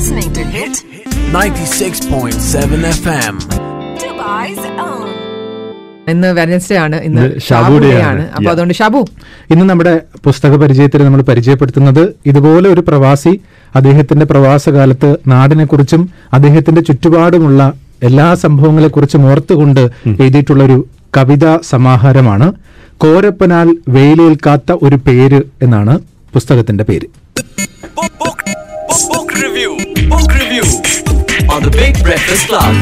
listening to Hit 96.7 FM. Dubai's own. ഇന്ന് Wednesday ആണ് ഇന്ന് ഷാബു ഡേ ആണ്. ആണ് അപ്പൊ അതുകൊണ്ട് ഷാബു ഇന്ന് നമ്മുടെ പുസ്തക പരിചയത്തിൽ നമ്മൾ പരിചയപ്പെടുത്തുന്നത് ഇതുപോലെ ഒരു പ്രവാസി അദ്ദേഹത്തിന്റെ പ്രവാസകാലത്ത് നാടിനെക്കുറിച്ചും അദ്ദേഹത്തിന്റെ ചുറ്റുപാടുമുള്ള എല്ലാ സംഭവങ്ങളെക്കുറിച്ചും ഓർത്തുകൊണ്ട് എഴുതിയിട്ടുള്ള ഒരു കവിതാ സമാഹാരമാണ് കോരപ്പനാൽ വെയിലേൽക്കാത്ത ഒരു പേര് എന്നാണ് പുസ്തകത്തിന്റെ പേര് Book, review book, review on the Big Breakfast Club.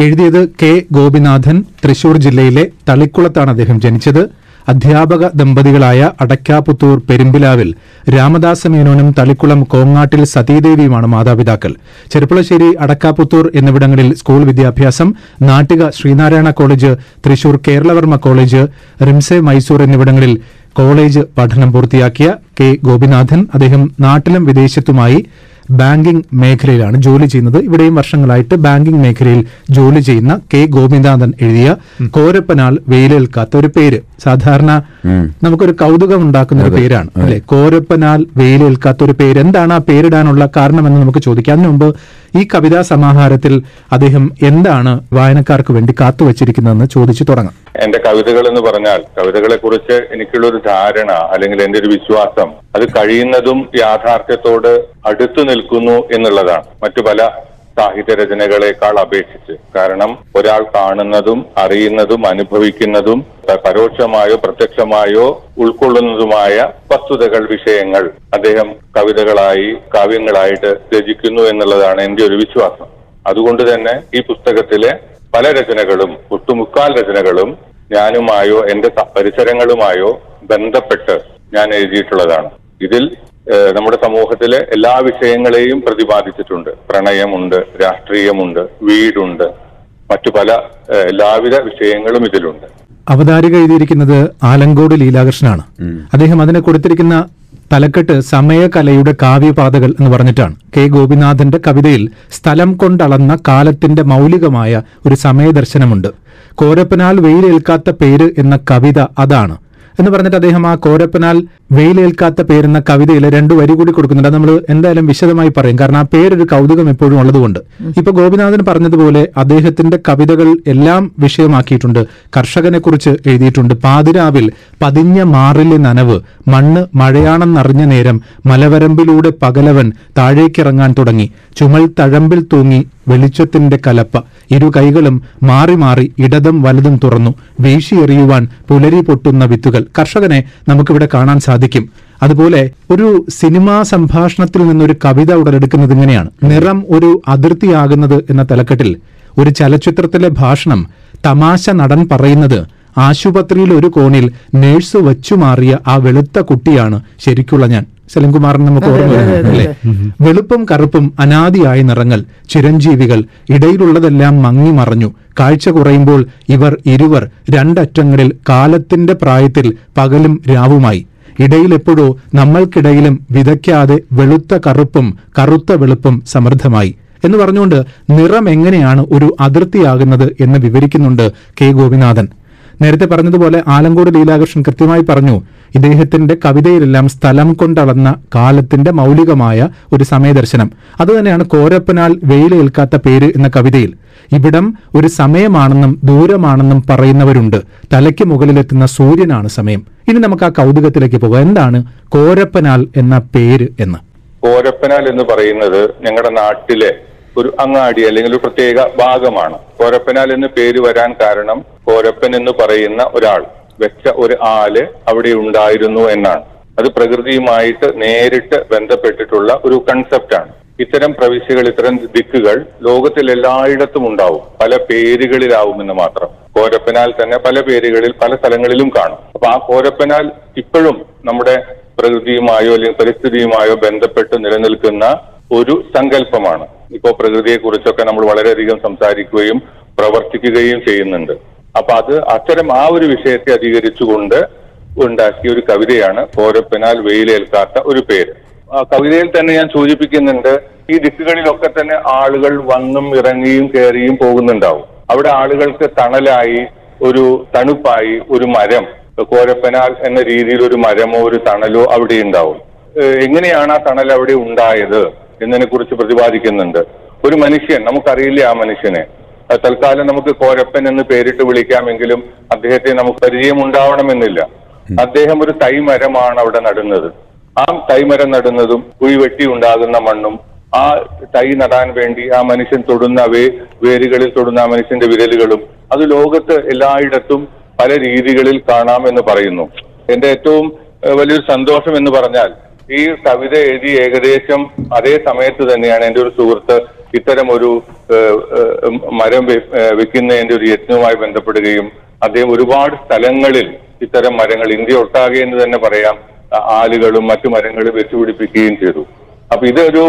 എഴുതിയത് കെ ഗോപിനാഥൻ തൃശൂർ ജില്ലയിലെ തളിക്കുളത്താണ് അദ്ദേഹം ജനിച്ചത് അധ്യാപക ദമ്പതികളായ അടക്കാപുത്തൂർ പെരുമ്പിലാവിൽ രാമദാസ മേനോനും തളിക്കുളം കോങ്ങാട്ടിൽ സതീദേവിയുമാണ് മാതാപിതാക്കൾ ചെറുപ്പുളശ്ശേരി അടക്കാപുത്തൂർ എന്നിവിടങ്ങളിൽ സ്കൂൾ വിദ്യാഭ്യാസം നാട്ടിക ശ്രീനാരായണ കോളേജ് തൃശൂർ കേരളവർമ്മ കോളേജ് റിംസെ മൈസൂർ എന്നിവിടങ്ങളിൽ കോളേജ് പഠനം പൂർത്തിയാക്കിയ കെ ഗോപിനാഥൻ അദ്ദേഹം നാട്ടിലും വിദേശത്തുമായി ബാങ്കിംഗ് മേഖലയിലാണ് ജോലി ചെയ്യുന്നത്. ഇവിടെയും വർഷങ്ങളായിട്ട് ബാങ്കിംഗ് മേഖലയിൽ ജോലി ചെയ്യുന്ന കെ ഗോപിനാഥൻ എഴുതിയ കോരപ്പനാൽ വെയിലേൽക്കാത്ത ഒരു പേര്. സാധാരണ നമുക്കൊരു കൗതുകം ഉണ്ടാക്കുന്ന ഒരു പേരാണ് അല്ലെ? കോരപ്പനാൽ വെയിലേൽക്കാത്ത ഒരു പേര്. എന്താണ് ആ പേരിടാനുള്ള കാരണമെന്ന് നമുക്ക് ചോദിക്കാം. അതിനു മുമ്പ് ഈ കവിതാ സമാഹാരത്തിൽ അദ്ദേഹം എന്താണ് വായനക്കാർക്ക് വേണ്ടി കാത്തുവച്ചിരിക്കുന്നതെന്ന് ചോദിച്ചു തുടങ്ങാം. എന്റെ കവിതകൾ എന്ന് പറഞ്ഞാൽ കവിതകളെ കുറിച്ച് എനിക്കുള്ള ഒരു ധാരണ അല്ലെങ്കിൽ എന്റെ ഒരു വിശ്വാസം. അത് കഴിയുന്നതും യാഥാർത്ഥ്യത്തോട് അടുത്തു നിൽക്കുന്നു എന്നുള്ളതാണ്. മറ്റു പല സാഹിത്യ രചനകളെക്കാൾ അപേക്ഷിച്ച്. കാരണം ഒരാൾ കാണുന്നതും അറിയുന്നതും അനുഭവിക്കുന്നതും പരോക്ഷമായോ പ്രത്യക്ഷമായോ ഉൾക്കൊള്ളുന്നതുമായ വസ്തുതകൾ വിഷയങ്ങൾ അദ്ദേഹം കവിതകളായി കാവ്യങ്ങളായിട്ട് രചിക്കുന്നു എന്നുള്ളതാണ് എന്റെ ഒരു വിശ്വാസം. അതുകൊണ്ട് തന്നെ ഈ പുസ്തകത്തിലെ പല രചനകളും ഒട്ടുമുക്കാൽ രചനകളും ഞാനുമായോ എന്റെ പരിസരങ്ങളുമായോ ബന്ധപ്പെട്ട് ഞാൻ എഴുതിയിട്ടുള്ളതാണ്. ഇതിൽ നമ്മുടെ സമൂഹത്തിലെ എല്ലാ വിഷയങ്ങളെയും പ്രതിപാദിച്ചിട്ടുണ്ട്. പ്രണയമുണ്ട് രാഷ്ട്രീയമുണ്ട് വീടുണ്ട് മറ്റു പല എല്ലാവിധ വിഷയങ്ങളും ഇതിലുണ്ട്. അവതാരിക എഴുതിയിരിക്കുന്നത് ആലങ്കോട് ലീലാകൃഷ്ണനാണ്. അദ്ദേഹം അതിനെ കൊടുത്തിരിക്കുന്ന തലക്കെട്ട് സമയകലയുടെ കാവ്യപാതകൾ എന്ന് പറഞ്ഞിട്ടാണ്. കെ ഗോപിനാഥന്റെ കവിതയിൽ സ്ഥലം കൊണ്ടളന്ന കാലത്തിന്റെ മൗലികമായ ഒരു സമയദർശനമുണ്ട്. കോരപ്പനാൽ വെയിലേൽക്കാത്ത പേര് എന്ന കവിത അതാണ് എന്ന് പറഞ്ഞിട്ട് അദ്ദേഹം ആ കോരപ്പനാൽ വെയിലേൽക്കാത്ത പേരെന്ന കവിതയിൽ രണ്ടു വരി കൂടി കൊടുക്കുന്നുണ്ട്. നമ്മൾ എന്തായാലും വിശദമായി പറയും. കാരണം ആ പേരൊരു കൗതുകം എപ്പോഴും ഉള്ളതുകൊണ്ട്. ഇപ്പൊ ഗോപിനാഥൻ പറഞ്ഞതുപോലെ അദ്ദേഹത്തിന്റെ കവിതകൾ എല്ലാം വിഷയമാക്കിയിട്ടുണ്ട്. കർഷകനെ കുറിച്ച് എഴുതിയിട്ടുണ്ട്. പാതിരാവിൽ പതിഞ്ഞ മാറിലെ നനവ് മണ്ണ് മഴയാണെന്നറിഞ്ഞ നേരം മലവരമ്പിലൂടെ പകലവൻ താഴേക്കിറങ്ങാൻ തുടങ്ങി. ചുമൽ തഴമ്പിൽ തൂങ്ങി വെളിച്ചത്തിന്റെ കലപ്പ. ഇരു കൈകളും മാറി മാറി ഇടതും വലതും തുറന്നു. വീശിയെറിയുവാൻ പുലരി പൊട്ടുന്ന വിത്തുകൾ. കർഷകനെ നമുക്കിവിടെ കാണാൻ സാധിക്കും. അതുപോലെ ഒരു സിനിമാ സംഭാഷണത്തിൽ നിന്നൊരു കവിത ഉടലെടുക്കുന്നത് ഇങ്ങനെയാണ്. നിറം ഒരു അതിർത്തിയാകുന്നത് എന്ന തലക്കെട്ടിൽ ഒരു ചലച്ചിത്രത്തിലെ ഭാഷണം തമാശ നടൻ പറയുന്നത് ആശുപത്രിയിൽ ഒരു കോണിൽ നേഴ്സ് വച്ചു മാറിയ ആ വെളുത്ത കുട്ടിയാണ് ശരിക്കുള്ള ഞാൻ. സെലിംകുമാറിന് നമുക്ക് ഓർമ്മ അല്ലേ? വെളുപ്പും കറുപ്പും അനാദിയായ നിറങ്ങൾ ചിരഞ്ജീവികൾ ഇടയിലുള്ളതെല്ലാം മങ്ങി മറഞ്ഞു. കാഴ്ച കുറയുമ്പോൾ ഇവർ ഇരുവർ രണ്ടറ്റങ്ങളിൽ കാലത്തിന്റെ പ്രായത്തിൽ പകലും രാവുമായി. ഇടയിലെപ്പോഴോ നമ്മൾക്കിടയിലും വിതയ്ക്കാതെ വെളുത്ത കറുപ്പും കറുത്ത വെളുപ്പും സമൃദ്ധമായി എന്ന് പറഞ്ഞുകൊണ്ട് നിറം എങ്ങനെയാണ് ഒരു അതിർത്തിയാകുന്നത് എന്ന് വിവരിക്കുന്നുണ്ട് കെ ഗോപിനാഥൻ. നേരത്തെ പറഞ്ഞതുപോലെ ആലങ്കോട് ലീലാകൃഷ്ണൻ കൃത്യമായി പറഞ്ഞു ഇദ്ദേഹത്തിന്റെ കവിതയിലെല്ലാം സ്ഥലം കൊണ്ടളന്ന കാലത്തിന്റെ മൗലികമായ ഒരു സമയദർശനം. അതുതന്നെയാണ് കോരപ്പനാൽ വെയിലേൽക്കാത്ത പേര് എന്ന കവിതയിൽ. ഇവിടം ഒരു സമയമാണെന്നും ദൂരമാണെന്നും പറയുന്നവരുണ്ട്. തലയ്ക്ക് മുകളിലെത്തുന്ന സൂര്യനാണ് സമയം. ഇനി നമുക്ക് ആ കൗതുകത്തിലേക്ക് പോകാം. എന്താണ് കോരപ്പനാൽ എന്ന പേര് എന്ന്? കോരപ്പനാൽ എന്ന് പറയുന്നത് ഞങ്ങളുടെ നാട്ടിലെ ഒരു അങ്ങാടി അല്ലെങ്കിൽ ഒരു പ്രത്യേക ഭാഗമാണ്. കോരപ്പനാൽ എന്ന് പേര് വരാൻ കാരണം കോരപ്പൻ എന്ന് പറയുന്ന ഒരാൾ. വെച്ച ഒരു ആൽ അവിടെ ഉണ്ടായിരുന്നു എന്നാണ്. അത് പ്രകൃതിയുമായിട്ട് നേരിട്ട് ബന്ധപ്പെട്ടിട്ടുള്ള ഒരു കൺസെപ്റ്റാണ് ഇത്തരം പ്രവിശ്യകൾ ഇത്തരം ദിക്കുകൾ ലോകത്തിൽ എല്ലായിടത്തും ഉണ്ടാവും. പല പേരുകളിലാവുമെന്ന് മാത്രം. കോരപ്പനാൽ തന്നെ പല പേരുകളിൽ പല സ്ഥലങ്ങളിലും കാണും. അപ്പൊ ആ കോരപ്പനാൽ ഇപ്പോഴും നമ്മുടെ പ്രകൃതിയുമായോ അല്ലെങ്കിൽ പരിസ്ഥിതിയുമായോ ബന്ധപ്പെട്ട് നിലനിൽക്കുന്ന ഒരു സങ്കല്പമാണ്. ഇപ്പോ പ്രകൃതിയെ കുറിച്ചൊക്കെ നമ്മൾ വളരെയധികം സംസാരിക്കുകയും പ്രവർത്തിക്കുകയും ചെയ്യുന്നുണ്ട്. അപ്പൊ അത് അത്തരം ആ ഒരു വിഷയത്തെ അധികരിച്ചുകൊണ്ട് ഉണ്ടാക്കിയ ഒരു കവിതയാണ് പോരപ്പനാൽ വെയിലേൽക്കാത്ത ഒരു പേര്. ആ കവിതയിൽ തന്നെ ഞാൻ സൂചിപ്പിക്കുന്നുണ്ട് ഈ ദിക്കുകളിലൊക്കെ തന്നെ ആളുകൾ വന്നും ഇറങ്ങിയും കയറിയും പോകുന്നുണ്ടാവും. അവിടെ ആളുകൾക്ക് തണലായി ഒരു തണുപ്പായി ഒരു മരം കോരപ്പനാൽ എന്ന രീതിയിൽ ഒരു മരമോ ഒരു തണലോ അവിടെ ഉണ്ടാവും. എങ്ങനെയാണ് ആ തണൽ അവിടെ ഉണ്ടായത് എന്നതിനെ കുറിച്ച് പ്രതിപാദിക്കുന്നുണ്ട്. ഒരു മനുഷ്യൻ നമുക്കറിയില്ല ആ മനുഷ്യനെ. തൽക്കാലം നമുക്ക് കോരപ്പൻ എന്ന് പേരിട്ട് വിളിക്കാമെങ്കിലും അദ്ദേഹത്തെ നമുക്ക് പരിചയമുണ്ടാവണമെന്നില്ല. അദ്ദേഹം ഒരു തൈമരമാണ് അവിടെ നടുന്നത്. ആ തൈമരം നടുന്നതും കുഴി വെട്ടി ഉണ്ടാകുന്ന മണ്ണും ആ തൈ നടാൻ വേണ്ടി ആ മനുഷ്യൻ തൊടുന്ന വേ വേരുകളിൽ തൊടുന്ന ആ മനുഷ്യന്റെ വിരലുകളും അത് ലോകത്ത് എല്ലായിടത്തും പല രീതികളിൽ കാണാം എന്ന് പറയുന്നു. എന്റെ ഏറ്റവും വലിയൊരു സന്തോഷം എന്ന് പറഞ്ഞാൽ ഈ കവിത എഴുതി ഏകദേശം അതേ സമയത്ത് തന്നെയാണ് എന്റെ ഒരു സുഹൃത്ത് ഇത്തരം ഒരു മരം വെക്കുന്നതിന്റെ ഒരു യജ്ഞവുമായി ബന്ധപ്പെടുകയും അദ്ദേഹം ഒരുപാട് സ്ഥലങ്ങളിൽ ഇത്തരം മരങ്ങൾ ഇന്ത്യ ഒട്ടാകെ എന്ന് തന്നെ പറയാം ആലുകളും മറ്റു മരങ്ങളും വെച്ചുപിടിപ്പിക്കുകയും ചെയ്തു. അപ്പൊ ഇതൊരു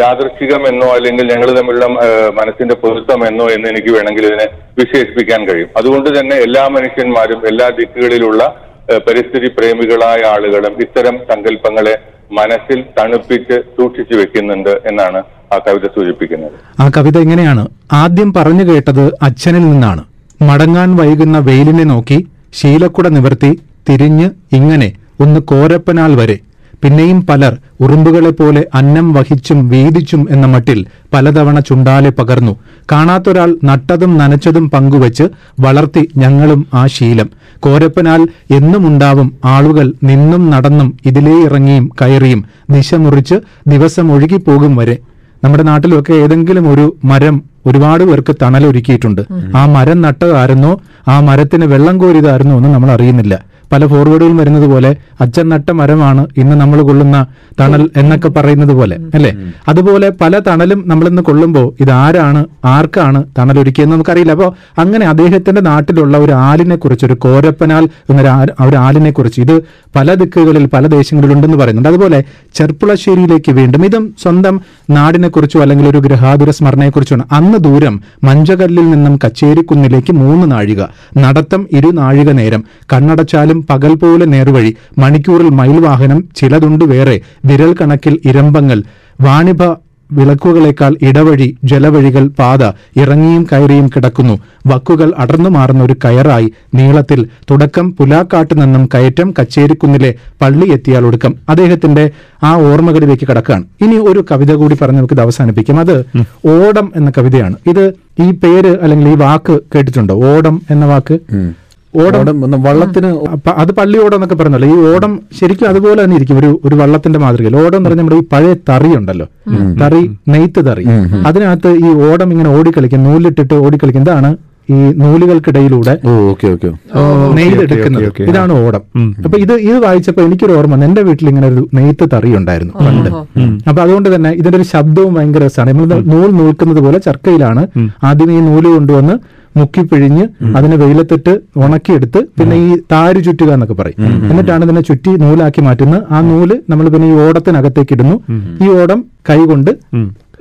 യാദൃശ്ചികമെന്നോ അല്ലെങ്കിൽ ഞങ്ങൾ തമ്മിലുള്ള മനസ്സിന്റെ പൊരുത്തമെന്നോ എന്ന് എനിക്ക് വേണമെങ്കിൽ ഇതിനെ വിശേഷിപ്പിക്കാൻ കഴിയും. അതുകൊണ്ട് തന്നെ എല്ലാ മനുഷ്യന്മാരും എല്ലാ ദിക്കുകളിലുള്ള പരിസ്ഥിതി പ്രേമികളായ ആളുകളും ഇത്തരം സങ്കല്പങ്ങളെ മനസ്സിൽ തണുപ്പിച്ച് സൂക്ഷിച്ചു വെക്കുന്നുണ്ട് എന്നാണ് ആ കവിത സൂചിപ്പിക്കുന്നത്. ആ കവിത എങ്ങനെയാണ്? ആദ്യം പറഞ്ഞു കേട്ടത് അച്ഛനിൽ നിന്നാണ്. മടങ്ങാൻ വൈകുന്ന വെയിലിനെ നോക്കി ശീലക്കുട നിവർത്തി തിരിഞ്ഞ് ഇങ്ങനെ ഒന്ന് കോരപ്പനാൽ വരെ പിന്നെയും പലർ ഉറുമ്പുകളെ പോലെ അന്നം വഹിച്ചും വീതിച്ചും എന്ന മട്ടിൽ പലതവണ ചുണ്ടാലെ പകർന്നു. കാണാത്തൊരാൾ നട്ടതും നനച്ചതും പങ്കുവച്ച് വളർത്തി ഞങ്ങളും ആ ശീലം. കോരപ്പനാൽ എന്നുമുണ്ടാവും ആളുകൾ നിന്നും നടന്നും ഇതിലേ ഇറങ്ങിയും കയറിയും ദിശ മുറിച്ച് ദിവസം ഒഴുകിപ്പോകും വരെ. നമ്മുടെ നാട്ടിലൊക്കെ ഏതെങ്കിലും ഒരു മരം ഒരുപാട് പേർക്ക് തണലൊരുക്കിയിട്ടുണ്ട്. ആ മരം നട്ടതായിരുന്നോ? ആ മരത്തിന് വെള്ളം കോരിയതായിരുന്നോ എന്ന് നമ്മൾ അറിയുന്നില്ല. പല ഫോർവേഡുകളും വരുന്നത് പോലെ അച്ഛൻ നട്ട മരമാണ് ഇന്ന് നമ്മൾ കൊള്ളുന്ന തണൽ എന്നൊക്കെ പറയുന്നത് പോലെ അല്ലെ? അതുപോലെ പല തണലും നമ്മളിന്ന് കൊള്ളുമ്പോൾ ഇതാരാണ് ആർക്കാണ് തണൽ ഒരുക്കിയെന്ന് നമുക്കറിയില്ല. അപ്പോൾ അങ്ങനെ അദ്ദേഹത്തിന്റെ നാട്ടിലുള്ള ഒരു ആലിനെ കുറിച്ച് ഒരു കോരപ്പനാൽ എന്നൊരു ഒരു ആലിനെ കുറിച്ച് ഇത് പല ദിക്കുകളിൽ പല ദേശങ്ങളിൽ ഉണ്ടെന്ന് പറയുന്നുണ്ട്. അതുപോലെ ചെർപ്പുളശ്ശേരിയിലേക്ക് വീണ്ടും ഇതും സ്വന്തം നാടിനെ കുറിച്ചോ അല്ലെങ്കിൽ ഒരു ഗ്രഹാതുര സ്മരണയെക്കുറിച്ചാണ്. അന്ന് ദൂരം മഞ്ചകല്ലിൽ നിന്നും കച്ചേരിക്കുന്നിലേക്ക് മൂന്ന് നാഴിക നടത്തം ഇരു നാഴിക നേരം കണ്ണടച്ചാലും പകൽ പോലെ നേർവഴി മണിക്കൂറിൽ മയിൽ വാഹനം ചിലതുണ്ട് വേറെ വിരൽ കണക്കിൽ ഇരമ്പങ്ങൾ വാണിഭ വിളക്കുകളേക്കാൾ ഇടവഴി ജലവഴികൾ പാത ഇറങ്ങിയും കയറിയും കിടക്കുന്നു. വക്കുകൾ അടർന്നു മാറുന്ന ഒരു കയറായി നീളത്തിൽ തുടക്കം പുലാക്കാട്ട് നിന്നും കയറ്റം കച്ചേരിക്കുന്നിലെ പള്ളി എത്തിയാൽ ഒടുക്കം. അദ്ദേഹത്തിന്റെ ആ ഓർമ്മകളിലേക്ക് കടക്കുകയാണ്. ഇനി ഒരു കവിത കൂടി പറഞ്ഞ് നമുക്ക് ഇത് അവസാനിപ്പിക്കാം. അത് ഓടം എന്ന കവിതയാണ്. ഇത് ഈ പേര് അല്ലെങ്കിൽ ഈ വാക്ക് കേട്ടിട്ടുണ്ടോ? ഓടം എന്ന വാക്ക്? ഓടം. വള്ളത്തിന് അത് പള്ളി ഓടം എന്നൊക്കെ പറഞ്ഞല്ലോ. ഈ ഓടം ശരിക്കും അതുപോലെ തന്നെ ഇരിക്കും. ഒരു ഒരു വള്ളത്തിന്റെ മാതൃകയിൽ. ഓടം എന്ന് പറഞ്ഞാൽ നമ്മുടെ ഈ പഴയ തറി ഉണ്ടല്ലോ. തറി നെയ്ത്ത് തറി. അതിനകത്ത് ഈ ഓടം ഇങ്ങനെ ഓടിക്കളിക്കും. നൂലിട്ടിട്ട് ഓടിക്കളിക്കും. ഇതാണ് ഈ നൂലുകൾക്കിടയിലൂടെ ഓ ഓക്കെ ഓക്കെ. നെയ്തെടുക്കുന്നത്. ഇതാണ് ഓടം. അപ്പൊ ഇത് ഇത് വായിച്ചപ്പോ എനിക്കൊരു ഓർമ്മ. എന്റെ വീട്ടിൽ ഇങ്ങനെ ഒരു നെയ്ത്ത് തറി ഉണ്ടായിരുന്നു പണ്ട്. അപ്പൊ അതുകൊണ്ട് തന്നെ ഇതിന്റെ ഒരു ശബ്ദവും ഭയങ്കര രസമാണ്. നമ്മൾ നൂൽ നൂൽക്കുന്നത് പോലെ ചർക്കയിലാണ് ആദ്യം ഈ നൂൽ കൊണ്ടുവന്ന് മുക്കിപ്പിഴിഞ്ഞ് അതിനെ വെയിലത്തിട്ട് ഉണക്കിയെടുത്ത് പിന്നെ ഈ താര് ചുറ്റുക എന്നൊക്കെ പറയും. എന്നിട്ടാണ് ഇതിനെ ചുറ്റി നൂലാക്കി മാറ്റുന്നത് ആ നൂൽ നമ്മൾ പിന്നെ ഈ ഓടത്തിനകത്തേക്ക് ഇടുന്നു. ഈ ഓടം കൈകൊണ്ട്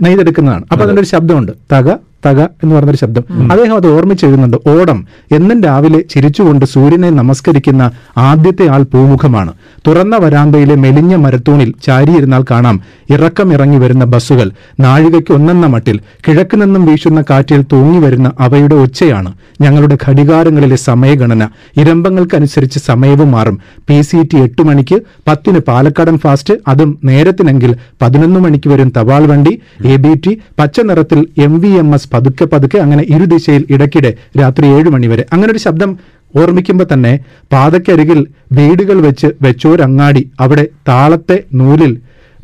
നെയ്തെടുക്കുന്നതാണ്. അപ്പൊ അതിന്റെ ഒരു ശബ്ദമുണ്ട്. തക തക എന്ന് പറഞ്ഞൊരു ശബ്ദം. അദ്ദേഹം അത് ഓർമ്മിച്ചെഴുതുന്നുണ്ട് ഓടം എന്നും രാവിലെ ചിരിച്ചുകൊണ്ട് സൂര്യനെ നമസ്കരിക്കുന്ന ആദ്യത്തെ ആൾ പൂമുഖമാണ്. തുറന്ന വരാന്തയിലെ മെലിഞ്ഞ മരത്തൂണിൽ ചാരിയിരുന്നാൽ കാണാം. ഇറക്കം ഇറങ്ങി വരുന്ന ബസ്സുകൾ നാഴികയ്ക്ക് ഒന്നെന്ന മട്ടിൽ കിഴക്ക് നിന്നും വീശുന്ന കാറ്റിൽ തൂങ്ങി വരുന്ന അവയുടെ ഒച്ചയാണ് ഞങ്ങളുടെ ഘടികാരങ്ങളിലെ സമയഗണന. ഇരമ്പങ്ങൾക്കനുസരിച്ച് സമയവും മാറും. പി സി ടി എട്ട് മണിക്ക് പത്തിന് പാലക്കാടൻ ഫാസ്റ്റ് അതും നേരത്തിനെങ്കിൽ പതിനൊന്ന് മണിക്ക് വരും തപാൽ വണ്ടി എ ബി ടി പച്ച നിറത്തിൽ എം വി എം എസ് പതുക്കെ പതുക്കെ അങ്ങനെ ഇരുദിശയിൽ ഇടയ്ക്കിടെ രാത്രി ഏഴ് മണിവരെ അങ്ങനെ ഒരു ശബ്ദം ഓർമ്മിക്കുമ്പോൾ തന്നെ പാതക്കരികിൽ വീടുകൾ വെച്ച് വെച്ചോരങ്ങാടി അവിടെ താളത്തെ നൂലിൽ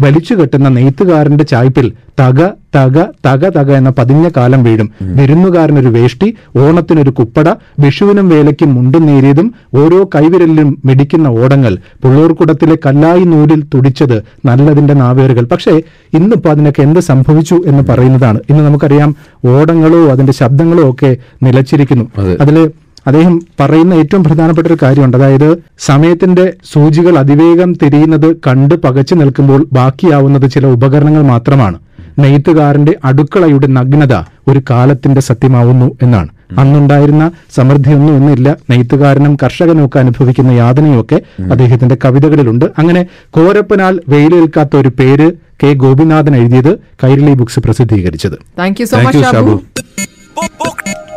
വലിച്ചു കെട്ടുന്ന നെയ്ത്തുകാരന്റെ ചായ്പിൽ തക തക തക തക എന്ന പതിഞ്ഞ കാലം വീഴും. വിരുന്നുകാരനൊരു വേഷ്ടി ഓണത്തിനൊരു കുപ്പട വിഷുവിനും വേലയ്ക്കും മുണ്ടും നേരിയതും ഓരോ കൈവിരലിലും മെടിക്കുന്ന ഓടങ്ങൾ. പുള്ളൂർക്കുടത്തിലെ കല്ലായി നൂലിൽ തുടിച്ചത് നല്ലതിന്റെ നാവേറുകൾ. പക്ഷേ ഇന്നിപ്പോ അതിനൊക്കെ എന്ത് സംഭവിച്ചു എന്ന് പറയുന്നതാണ്. ഇന്ന് നമുക്കറിയാം ഓടങ്ങളോ അതിന്റെ ശബ്ദങ്ങളോ ഒക്കെ നിലച്ചിരിക്കുന്നു. അതിൽ അദ്ദേഹം പറയുന്ന ഏറ്റവും പ്രധാനപ്പെട്ട ഒരു കാര്യമുണ്ട്. അതായത് സമയത്തിന്റെ സൂചികൾ അതിവേഗം തിരിയുന്നത് കണ്ട് പകച്ചു നിൽക്കുമ്പോൾ ബാക്കിയാവുന്നത് ചില ഉപകരണങ്ങൾ മാത്രമാണ്. നെയ്ത്തുകാരന്റെ അടുക്കളയുടെ നഗ്നത ഒരു കാലത്തിന്റെ സത്യമാവുന്നു എന്നാണ്. അന്നുണ്ടായിരുന്ന സമൃദ്ധിയൊന്നും ഇന്നില്ല. നെയ്ത്തുകാരനും കർഷകനും ഒക്കെ അനുഭവിക്കുന്ന യാതനയൊക്കെ അദ്ദേഹത്തിന്റെ കവിതകളിലുണ്ട്. അങ്ങനെ കോരപ്പനാൽ വെയിലേൽക്കാത്ത ഒരു പേര് കെ ഗോപിനാഥൻ എഴുതിയത് കൈരളി ബുക്സ് പ്രസിദ്ധീകരിച്ചത്. Thank you so much much